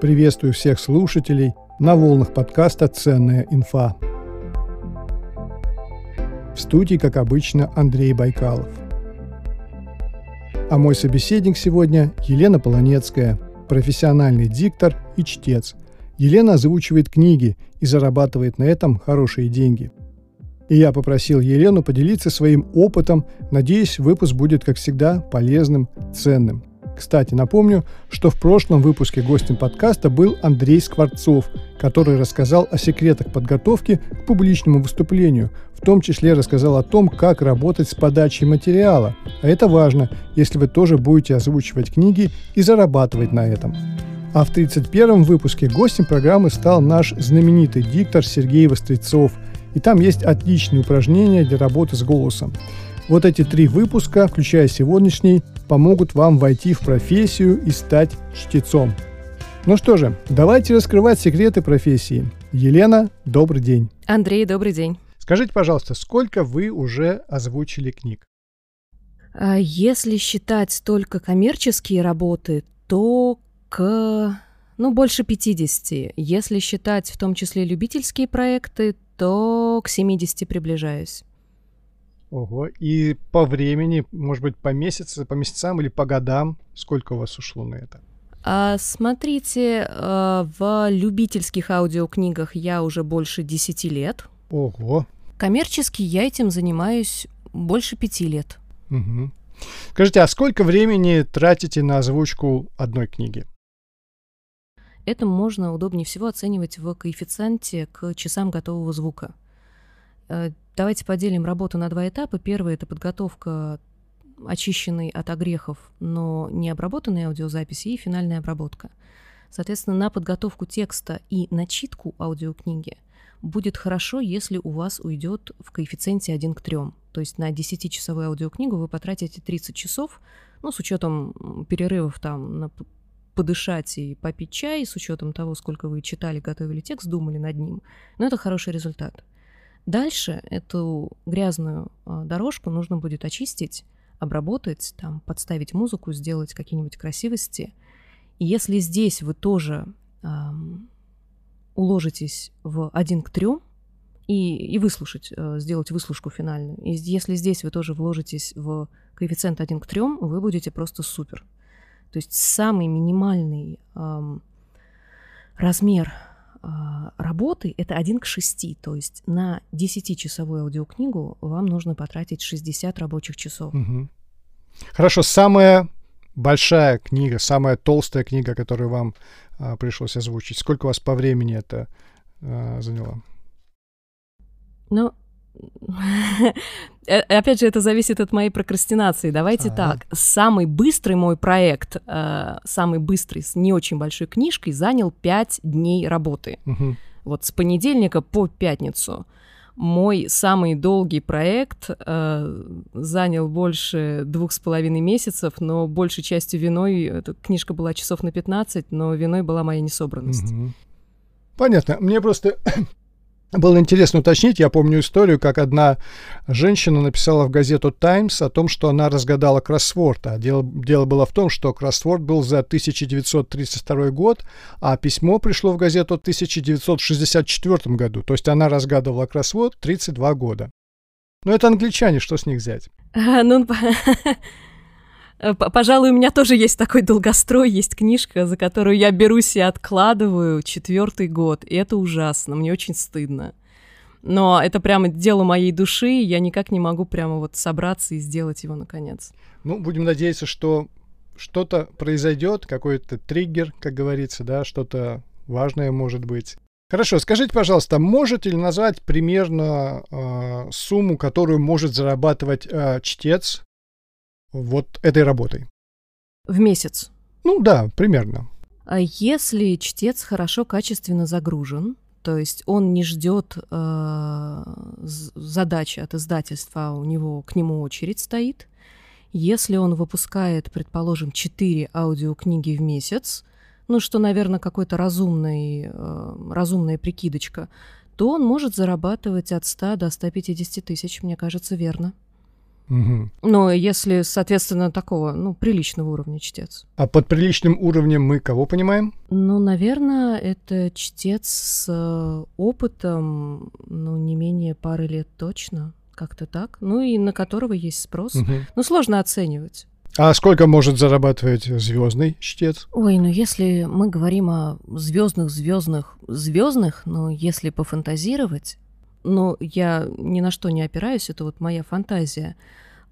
Приветствую всех слушателей на волнах подкаста «Ценная инфа». В студии, как обычно, Андрей Байкалов. А мой собеседник сегодня Елена Полонецкая, профессиональный диктор и чтец. Елена озвучивает книги и зарабатывает на этом хорошие деньги. И я попросил Елену поделиться своим опытом. Надеюсь, выпуск будет, как всегда, полезным, ценным. Кстати, напомню, что в прошлом выпуске гостем подкаста был Андрей Скворцов, который рассказал о секретах подготовки к публичному выступлению, в том числе рассказал о том, как работать с подачей материала. А это важно, если вы тоже будете озвучивать книги и зарабатывать на этом. А в 31 выпуске гостем программы стал наш знаменитый диктор Сергей Вострецов. И там есть отличные упражнения для работы с голосом. Вот эти три выпуска, включая сегодняшний, помогут вам войти в профессию и стать чтецом. Ну что же, давайте раскрывать секреты профессии. Елена, добрый день. Андрей, добрый день. Скажите, пожалуйста, сколько вы уже озвучили книг? А если считать только коммерческие работы, то к ну, больше 50. Если считать в том числе любительские проекты, то к 70 приближаюсь. Ого. И по времени, может быть, по месяцам, по месяцам или по годам, сколько у вас ушло на это? А, смотрите, а, в любительских аудиокнигах я уже больше 10 лет. Ого. Коммерчески я этим занимаюсь больше пяти лет. Угу. Скажите, а сколько времени тратите на озвучку одной книги? Это можно удобнее всего оценивать в коэффициенте к часам готового звука. Э, давайте поделим работу на два этапа. Первый — это подготовка очищенной от огрехов, но не обработанной аудиозаписи, и финальная обработка. Соответственно, на подготовку текста и начитку аудиокниги будет хорошо, если у вас уйдет в коэффициенте 1 к 3. То есть на 10-часовую аудиокнигу вы потратите 30 часов, ну, с учетом перерывов там на подышать и попить чай, с учетом того, сколько вы читали, готовили текст, думали над ним. Но это хороший результат. Дальше эту грязную а, дорожку нужно будет очистить, обработать, там, подставить музыку, сделать какие-нибудь красивости. И если здесь вы тоже эм, уложитесь в один к трем и, и выслушать, э, сделать выслушку финальную, и если здесь вы тоже вложитесь в коэффициент один к трем, вы будете просто супер. То есть самый минимальный эм, размер работы это 1 к 6, то есть на 10-часовую аудиокнигу вам нужно потратить 60 рабочих часов. Угу. Хорошо, самая большая книга, самая толстая книга, которую вам а, пришлось озвучить, сколько у вас по времени это а, заняло? Ну, опять же, это зависит от моей прокрастинации. Давайте а так. Самый быстрый мой проект, э, самый быстрый, с не очень большой книжкой, занял 5 дней работы. Угу. Вот с понедельника по пятницу. Мой самый долгий проект э, занял больше двух с половиной месяцев, но большей частью виной, эта книжка была часов на 15, но виной была моя несобранность. Угу. Понятно. Мне просто было интересно уточнить, я помню историю, как одна женщина написала в газету «Таймс» о том, что она разгадала кроссворд. А дело, дело было в том, что кроссворд был за 1932 год, а письмо пришло в газету в 1964 году. То есть она разгадывала кроссворд 32 года. Но это англичане, что с них взять? А, ну, Э, пожалуй, у меня тоже есть такой долгострой, есть книжка, за которую я берусь и откладываю четвертый год. И это ужасно, мне очень стыдно. Но это прямо дело моей души, и я никак не могу прямо вот собраться и сделать его наконец. Ну, будем надеяться, что что-то произойдет, какой-то триггер, как говорится, да, что-то важное может быть. Хорошо, скажите, пожалуйста, можете ли назвать примерно э, сумму, которую может зарабатывать э, чтец вот этой работой? В месяц? Ну да, примерно. А если чтец хорошо, качественно загружен, то есть он не ждет э, задачи от издательства, а у него к нему очередь стоит. Если он выпускает, предположим, 4 аудиокниги в месяц, ну что, наверное, какой-то разумный, э, разумная прикидочка, то он может зарабатывать от 100 до 150 тысяч, мне кажется, верно. Угу. Но если, соответственно, такого, ну, приличного уровня чтец. А под приличным уровнем мы кого понимаем? Ну, наверное, это чтец с э, опытом, ну, не менее пары лет точно, как-то так. Ну, и на которого есть спрос. Угу. Ну, сложно оценивать. А сколько может зарабатывать звездный чтец? Ой, ну если мы говорим о звездных, звездных, звездных, ну если пофантазировать, но я ни на что не опираюсь, это вот моя фантазия.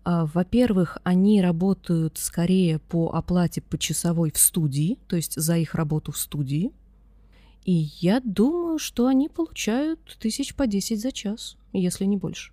А, во-первых, они работают скорее по оплате по часовой в студии, то есть за их работу в студии. И я думаю, что они получают тысяч по 10 за час, если не больше.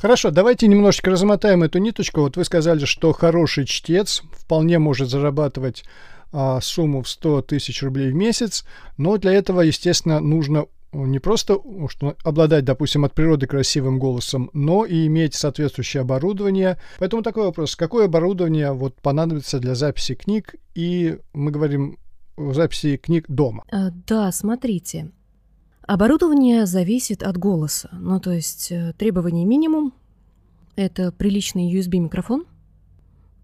Хорошо, давайте немножечко размотаем эту ниточку. Вот вы сказали, что хороший чтец вполне может зарабатывать а, сумму в 100 тысяч рублей в месяц, но для этого, естественно, нужно не просто что обладать, допустим, от природы красивым голосом, но и иметь соответствующее оборудование. Поэтому такой вопрос, какое оборудование вот понадобится для записи книг, и мы говорим о записи книг дома? А, да, смотрите, Оборудование зависит от голоса. Ну, то есть э, требование минимум — это приличный USB-микрофон,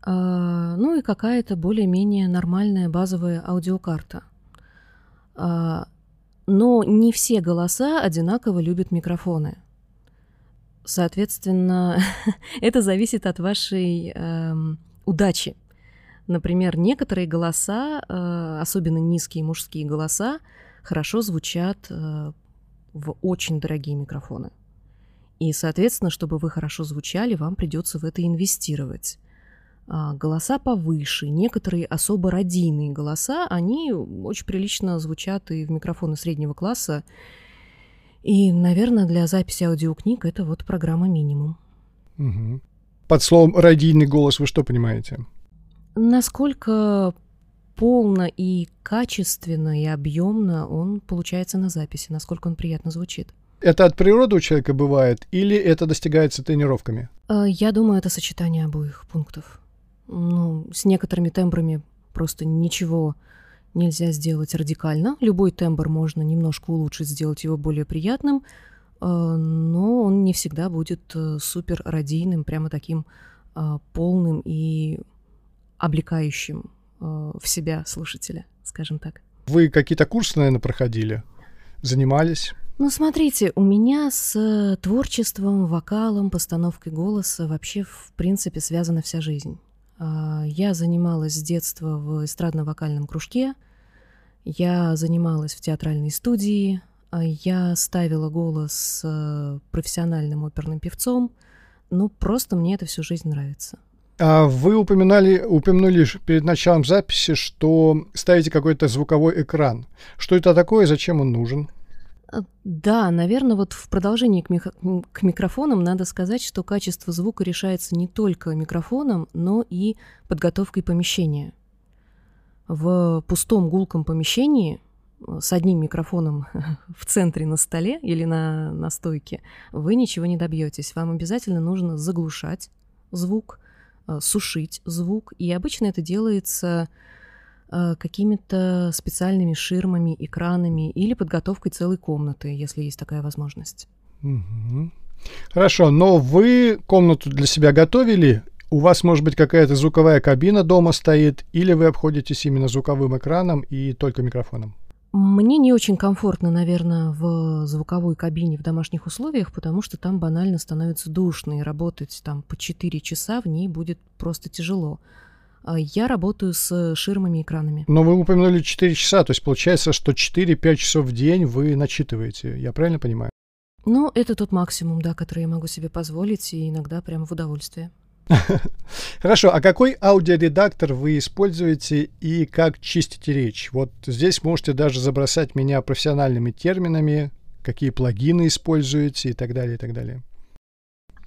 а, ну и какая-то более-менее нормальная базовая аудиокарта. А, но не все голоса одинаково любят микрофоны. Соответственно, это зависит от вашей э, удачи. Например, некоторые голоса, э, особенно низкие мужские голоса, хорошо звучат э, в очень дорогие микрофоны. И, соответственно, чтобы вы хорошо звучали, вам придется в это инвестировать. А, голоса повыше, некоторые особо радийные голоса, они очень прилично звучат и в микрофоны среднего класса. И, наверное, для записи аудиокниг это вот программа минимум. Угу. Под словом радийный голос вы что понимаете? Насколько полно и качественно и объемно он получается на записи, насколько он приятно звучит. Это от природы у человека бывает или это достигается тренировками? А, я думаю, это сочетание обоих пунктов ну, с некоторыми тембрами просто ничего нельзя сделать радикально. Любой тембр можно немножко улучшить, сделать его более приятным, э, но он не всегда будет э, супер радийным, прямо таким э, полным и облекающим в себя слушателя, скажем так. Вы какие-то курсы, наверное, проходили? Занимались? Ну, смотрите, у меня с творчеством, вокалом, постановкой голоса вообще, в принципе, связана вся жизнь. А, я занималась с детства в эстрадно-вокальном кружке, я занималась в театральной студии, а, я ставила голос э, профессиональным оперным певцом. Ну, просто мне это всю жизнь нравится. А вы упоминали, упомянули перед началом записи, что ставите какой-то звуковой экран. Что это такое и зачем он нужен? Э, да, наверное, вот в продолжении к, мих- к микрофонам надо сказать, что качество звука решается не только микрофоном, но и подготовкой помещения. В пустом гулком помещении э, с одним микрофоном в центре на столе или на, на стойке вы ничего не добьетесь. Вам обязательно нужно заглушать звук, э, сушить звук. И обычно это делается какими-то специальными ширмами, экранами или подготовкой целой комнаты, если есть такая возможность. Угу. Хорошо, но вы комнату для себя готовили? У вас, может быть, какая-то звуковая кабина дома стоит, или вы обходитесь именно звуковым экраном и только микрофоном? Мне не очень комфортно, наверное, в звуковой кабине в домашних условиях, потому что там банально становится душно, и работать там по 4 часа в ней будет просто тяжело. А, я работаю с ширмами экранами. Но вы упомянули 4 часа, то есть получается, что 4-5 часов в день вы начитываете. Я правильно понимаю? Ну, это тот максимум, да, который я могу себе позволить, и иногда прямо в удовольствие. Хорошо, а какой аудиоредактор вы используете и как чистите речь? Вот здесь можете даже забросать меня профессиональными терминами, какие плагины используете и так далее, и так далее.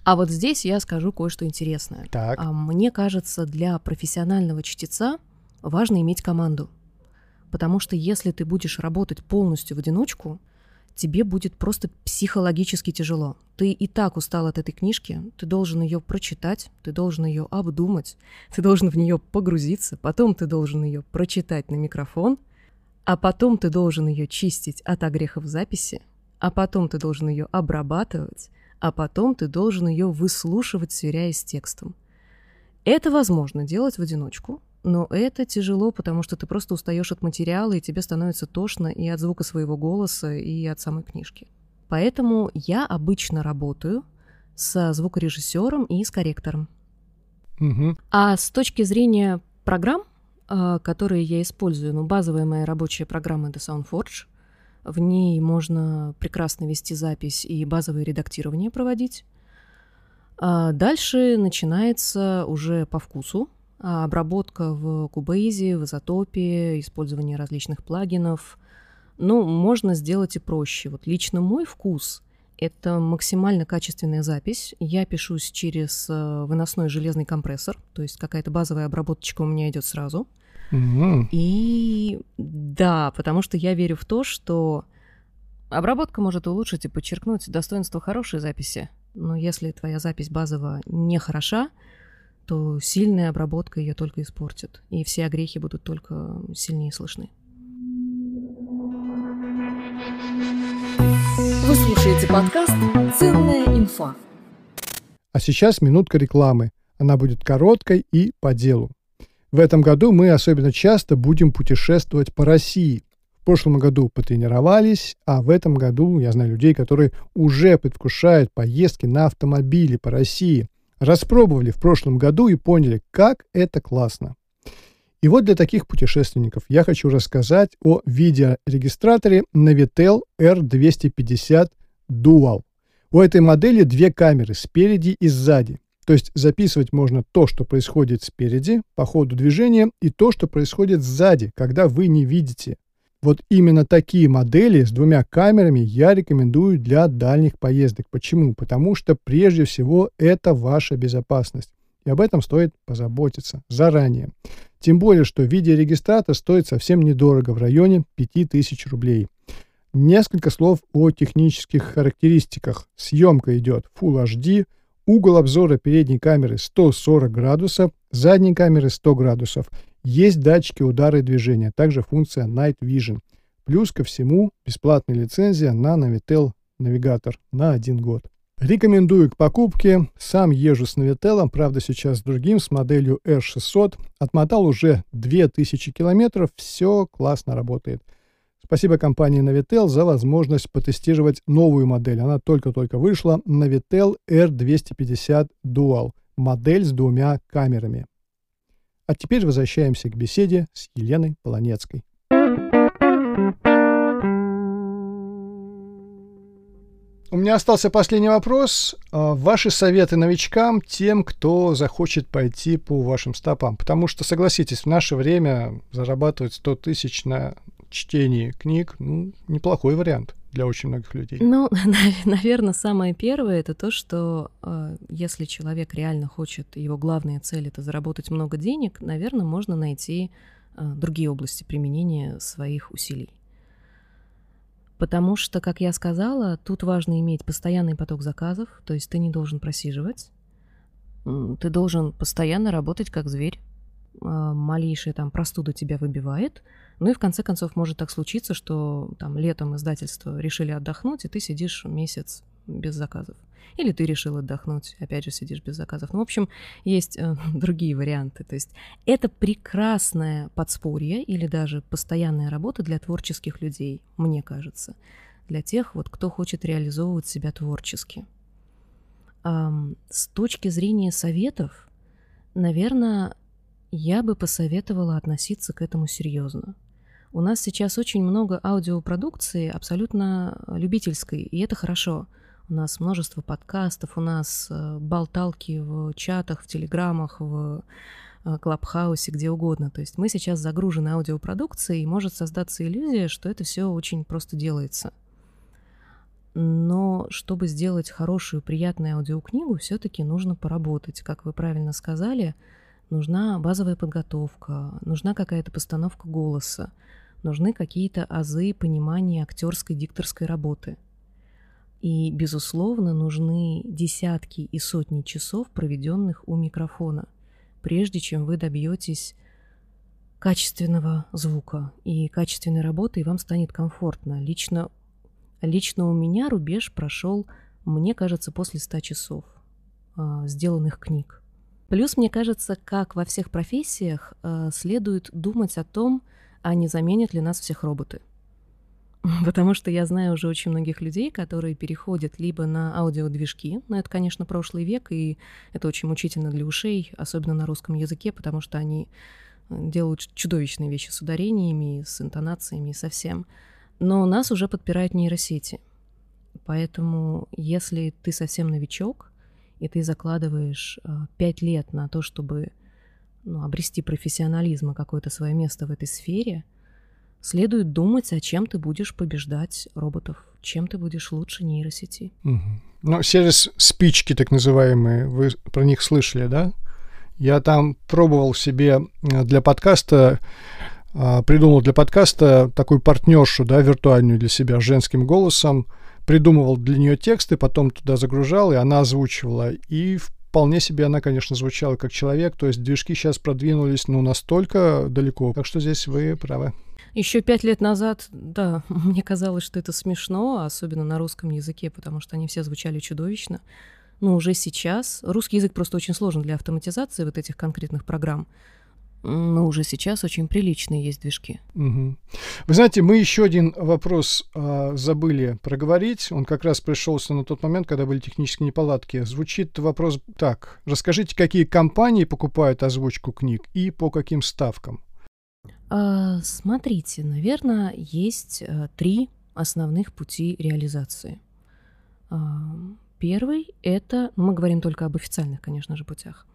А вот здесь я скажу кое-что интересное. Так. А, мне кажется, для профессионального чтеца важно иметь команду. Потому что если ты будешь работать полностью в одиночку, тебе будет просто психологически тяжело. Ты и так устал от этой книжки, ты должен ее прочитать, ты должен ее обдумать, ты должен в нее погрузиться, потом ты должен ее прочитать на микрофон, а потом ты должен ее чистить от огрехов записи, а потом ты должен ее обрабатывать, а потом ты должен ее выслушивать, сверяясь с текстом. Это возможно делать в одиночку, но это тяжело, потому что ты просто устаешь от материала, и тебе становится тошно и от звука своего голоса, и от самой книжки. Поэтому я обычно работаю со звукорежиссером и с корректором. Угу. А с точки зрения программ, а, которые я использую, ну, базовая моя рабочая программа — это SoundForge. В ней можно прекрасно вести запись и базовое редактирование проводить. А дальше начинается уже по вкусу а, обработка в Cubase, в Isotope, использование различных плагинов. Ну, можно сделать и проще. Вот лично мой вкус — это максимально качественная запись. Я пишусь через э, выносной железный компрессор, то есть какая-то базовая обработочка у меня идет сразу. Угу. И да, потому что я верю в то, что обработка может улучшить и подчеркнуть достоинство хорошей записи. Но если твоя запись базово не хороша, то сильная обработка ее только испортит, и все огрехи будут только сильнее слышны. Вы слушаете подкаст «Ценная инфа». А сейчас минутка рекламы. Она будет короткой и по делу. В этом году мы особенно часто будем путешествовать по России. В прошлом году потренировались, а в этом году я знаю людей, которые уже предвкушают поездки на автомобиле по России. Распробовали в прошлом году и поняли, как это классно. И вот для таких путешественников я хочу рассказать о видеорегистраторе Navitel R250 Dual. У этой модели две камеры спереди и сзади. То есть записывать можно то, что происходит спереди по ходу движения, и то, что происходит сзади, когда вы не видите. Вот именно такие модели с двумя камерами я рекомендую для дальних поездок. Почему? Потому что прежде всего это ваша безопасность. И об этом стоит позаботиться заранее. Тем более, что видеорегистратор стоит совсем недорого, в районе 5000 рублей. Несколько слов о технических характеристиках. Съемка идет Full HD, угол обзора передней камеры 140 градусов, задней камеры 100 градусов есть датчики удара и движения, также функция Night Vision. Плюс ко всему бесплатная лицензия на Navitel навигатор на один год. Рекомендую к покупке. Сам езжу с Navitel, правда сейчас с другим, с моделью R600. Отмотал уже 2000 километров, все классно работает. Спасибо компании Navitel за возможность потестировать новую модель. Она только-только вышла. Navitel R250 Dual. Модель с двумя камерами. А теперь возвращаемся к беседе с Еленой Полонецкой. У меня остался последний вопрос. А, ваши советы новичкам, тем, кто захочет пойти по вашим стопам. Потому что, согласитесь, в наше время зарабатывать 100 тысяч на чтении книг, ну, неплохой вариант для очень многих людей? Ну, наверное, самое первое это то, что э, если человек реально хочет, его главная цель это заработать много денег, наверное, можно найти э, другие области применения своих усилий. Потому что, как я сказала, тут важно иметь постоянный поток заказов, то есть ты не должен просиживать, ты должен постоянно работать как зверь. Э, малейшая там простуда тебя выбивает, ну и в конце концов может так случиться, что там летом издательство решили отдохнуть, и ты сидишь месяц без заказов. Или ты решил отдохнуть, опять же сидишь без заказов. Ну, в общем, есть э, другие варианты. То есть это прекрасное подспорье или даже постоянная работа для творческих людей, мне кажется. Для тех, вот, кто хочет реализовывать себя творчески. Эм, с точки зрения советов, наверное, я бы посоветовала относиться к этому серьезно. У нас сейчас очень много аудиопродукции абсолютно любительской, и это хорошо. У нас множество подкастов, у нас э, болталки в чатах, в телеграммах, в э, Клабхаусе, где угодно. То есть мы сейчас загружены аудиопродукцией, и может создаться иллюзия, что это все очень просто делается. Но чтобы сделать хорошую, приятную аудиокнигу, все-таки нужно поработать. Как вы правильно сказали, нужна базовая подготовка, нужна какая-то постановка голоса, нужны какие-то азы понимания актерской дикторской работы. И, безусловно, нужны десятки и сотни часов, проведенных у микрофона, прежде чем вы добьетесь качественного звука и качественной работы, и вам станет комфортно. Лично, лично у меня рубеж прошел мне кажется, после 100 часов э, сделанных книг. Плюс, мне кажется, как во всех профессиях, э, следует думать о том, а не заменят ли нас всех роботы. Потому что я знаю уже очень многих людей, которые переходят либо на аудиодвижки, но это, конечно, прошлый век, и это очень мучительно для ушей, особенно на русском языке, потому что они э, делают чудовищные вещи с ударениями, с интонациями, со всем. Но нас уже подпирают нейросети. Поэтому, если ты совсем новичок, и ты закладываешь э, пять лет на то, чтобы ну, обрести профессионализм и какое-то свое место в этой сфере, следует думать, о чем ты будешь побеждать роботов, чем ты будешь лучше нейросети. Угу. Ну, сервис спички, так называемые, вы про них слышали, да? Я там пробовал себе э, для подкаста, а, придумал для подкаста такую партнершу, да, виртуальную для себя женским голосом, придумывал для нее тексты, потом туда загружал, и она озвучивала. И вполне себе она, конечно, звучала как человек, то есть движки сейчас продвинулись, ну, настолько далеко. Так что здесь вы правы. Еще пять лет назад, да, мне казалось, что это смешно, особенно на русском языке, потому что они все звучали чудовищно. Но уже сейчас русский язык просто очень сложен для автоматизации вот этих конкретных программ но уже сейчас очень приличные есть движки. Угу. Вы знаете, мы еще один вопрос а, забыли проговорить. Он как раз пришелся на тот момент, когда были технические неполадки. Звучит вопрос так. Расскажите, какие компании покупают озвучку книг и по каким ставкам? А, смотрите, наверное, есть а, три основных пути реализации. А, первый — это, ну, мы говорим только об официальных, конечно же, путях.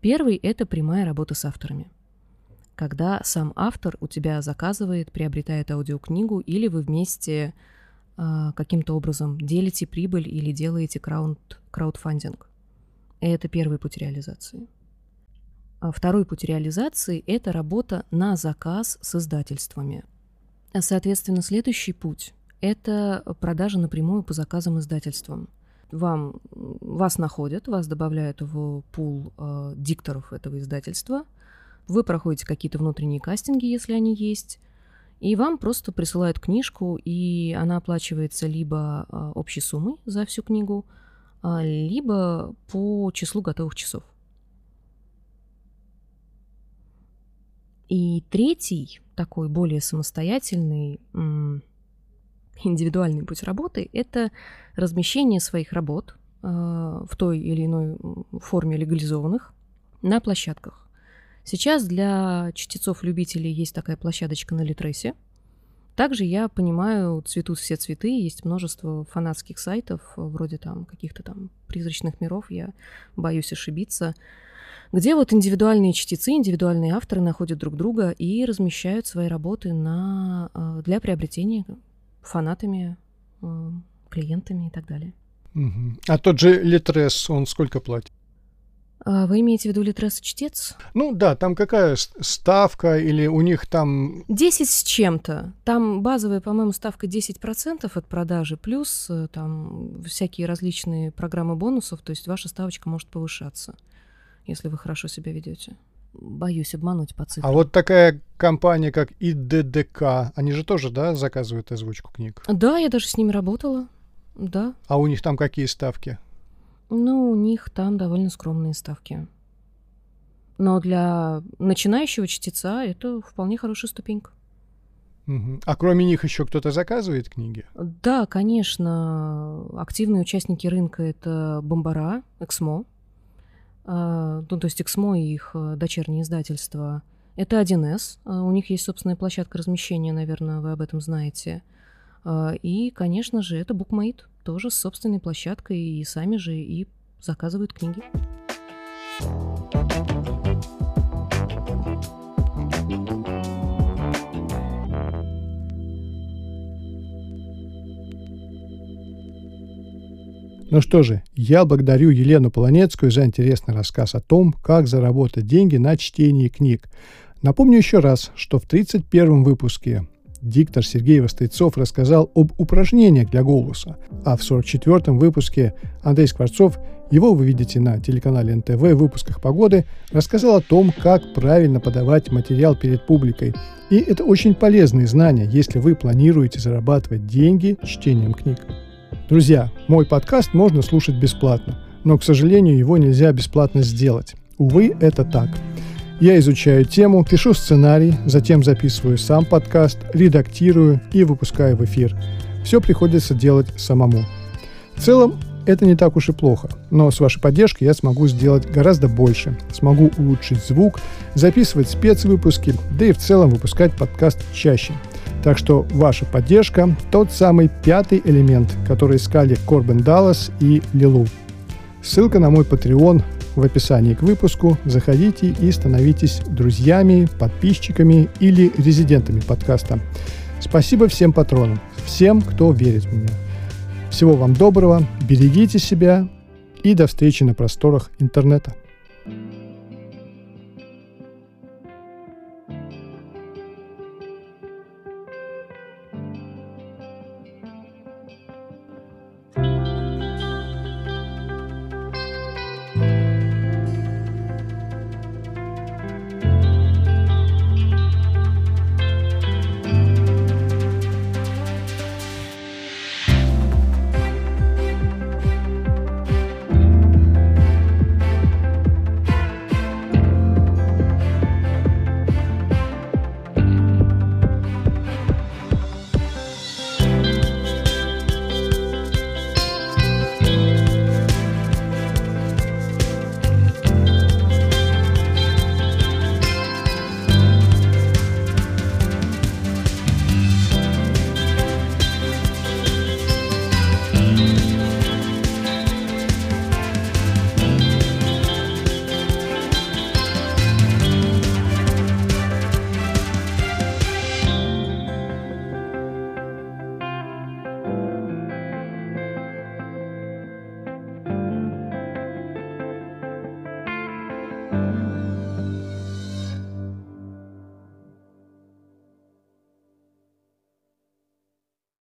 Первый — это прямая работа с авторами когда сам автор у тебя заказывает, приобретает аудиокнигу, или вы вместе э, каким-то образом делите прибыль или делаете крауд, краудфандинг. Это первый путь реализации. А второй путь реализации – это работа на заказ с издательствами. Соответственно, следующий путь – это продажа напрямую по заказам издательствам. Вам, вас находят, вас добавляют в пул э, дикторов этого издательства – вы проходите какие-то внутренние кастинги, если они есть, и вам просто присылают книжку, и она оплачивается либо а, общей суммой за всю книгу, а, либо по числу готовых часов. И третий, такой более самостоятельный, индивидуальный путь работы – это размещение своих работ э, в той или иной форме легализованных на площадках. Сейчас для чтецов-любителей есть такая площадочка на Литресе. Также, я понимаю, цветут все цветы, есть множество фанатских сайтов, вроде там каких-то там призрачных миров, я боюсь ошибиться, где вот индивидуальные чтецы, индивидуальные авторы находят друг друга и размещают свои работы на, э, для приобретения фанатами, э, клиентами и так далее. А тот же Литрес, он сколько платит? А вы имеете в виду Литрес чтец? Ну да, там какая ставка или у них там... 10 с чем-то. Там базовая, по-моему, ставка 10% от продажи, плюс э, там всякие различные программы бонусов, то есть ваша ставочка может повышаться, если вы хорошо себя ведете. Боюсь обмануть по цифрам. А вот такая компания, как ИДДК, они же тоже, да, заказывают озвучку книг? Да, я даже с ними работала, да. А у них там какие ставки? Ну, у них там довольно скромные ставки. Но для начинающего чтеца это вполне хорошая ступенька. Угу. А кроме них еще кто-то заказывает книги? Да, конечно. Активные участники рынка это Бомбара, Эксмо. А, ну, то есть Эксмо и их дочернее издательство. Это 1С. А, у них есть собственная площадка размещения, наверное, вы об этом знаете. А, и, конечно же, это BookMate тоже с собственной площадкой и сами же и заказывают книги. Ну что же, я благодарю Елену Полонецкую за интересный рассказ о том, как заработать деньги на чтении книг. Напомню еще раз, что в 31 выпуске диктор Сергей Вострецов рассказал об упражнениях для голоса, а в 44-м выпуске Андрей Скворцов, его вы видите на телеканале НТВ в выпусках «Погоды», рассказал о том, как правильно подавать материал перед публикой. И это очень полезные знания, если вы планируете зарабатывать деньги чтением книг. Друзья, мой подкаст можно слушать бесплатно, но, к сожалению, его нельзя бесплатно сделать. Увы, это так. Я изучаю тему, пишу сценарий, затем записываю сам подкаст, редактирую и выпускаю в эфир. Все приходится делать самому. В целом, это не так уж и плохо, но с вашей поддержкой я смогу сделать гораздо больше. Смогу улучшить звук, записывать спецвыпуски, да и в целом выпускать подкаст чаще. Так что ваша поддержка – тот самый пятый элемент, который искали Корбен Даллас и Лилу. Ссылка на мой Patreon в описании к выпуску. Заходите и становитесь друзьями, подписчиками или резидентами подкаста. Спасибо всем патронам, всем, кто верит в меня. Всего вам доброго, берегите себя и до встречи на просторах интернета.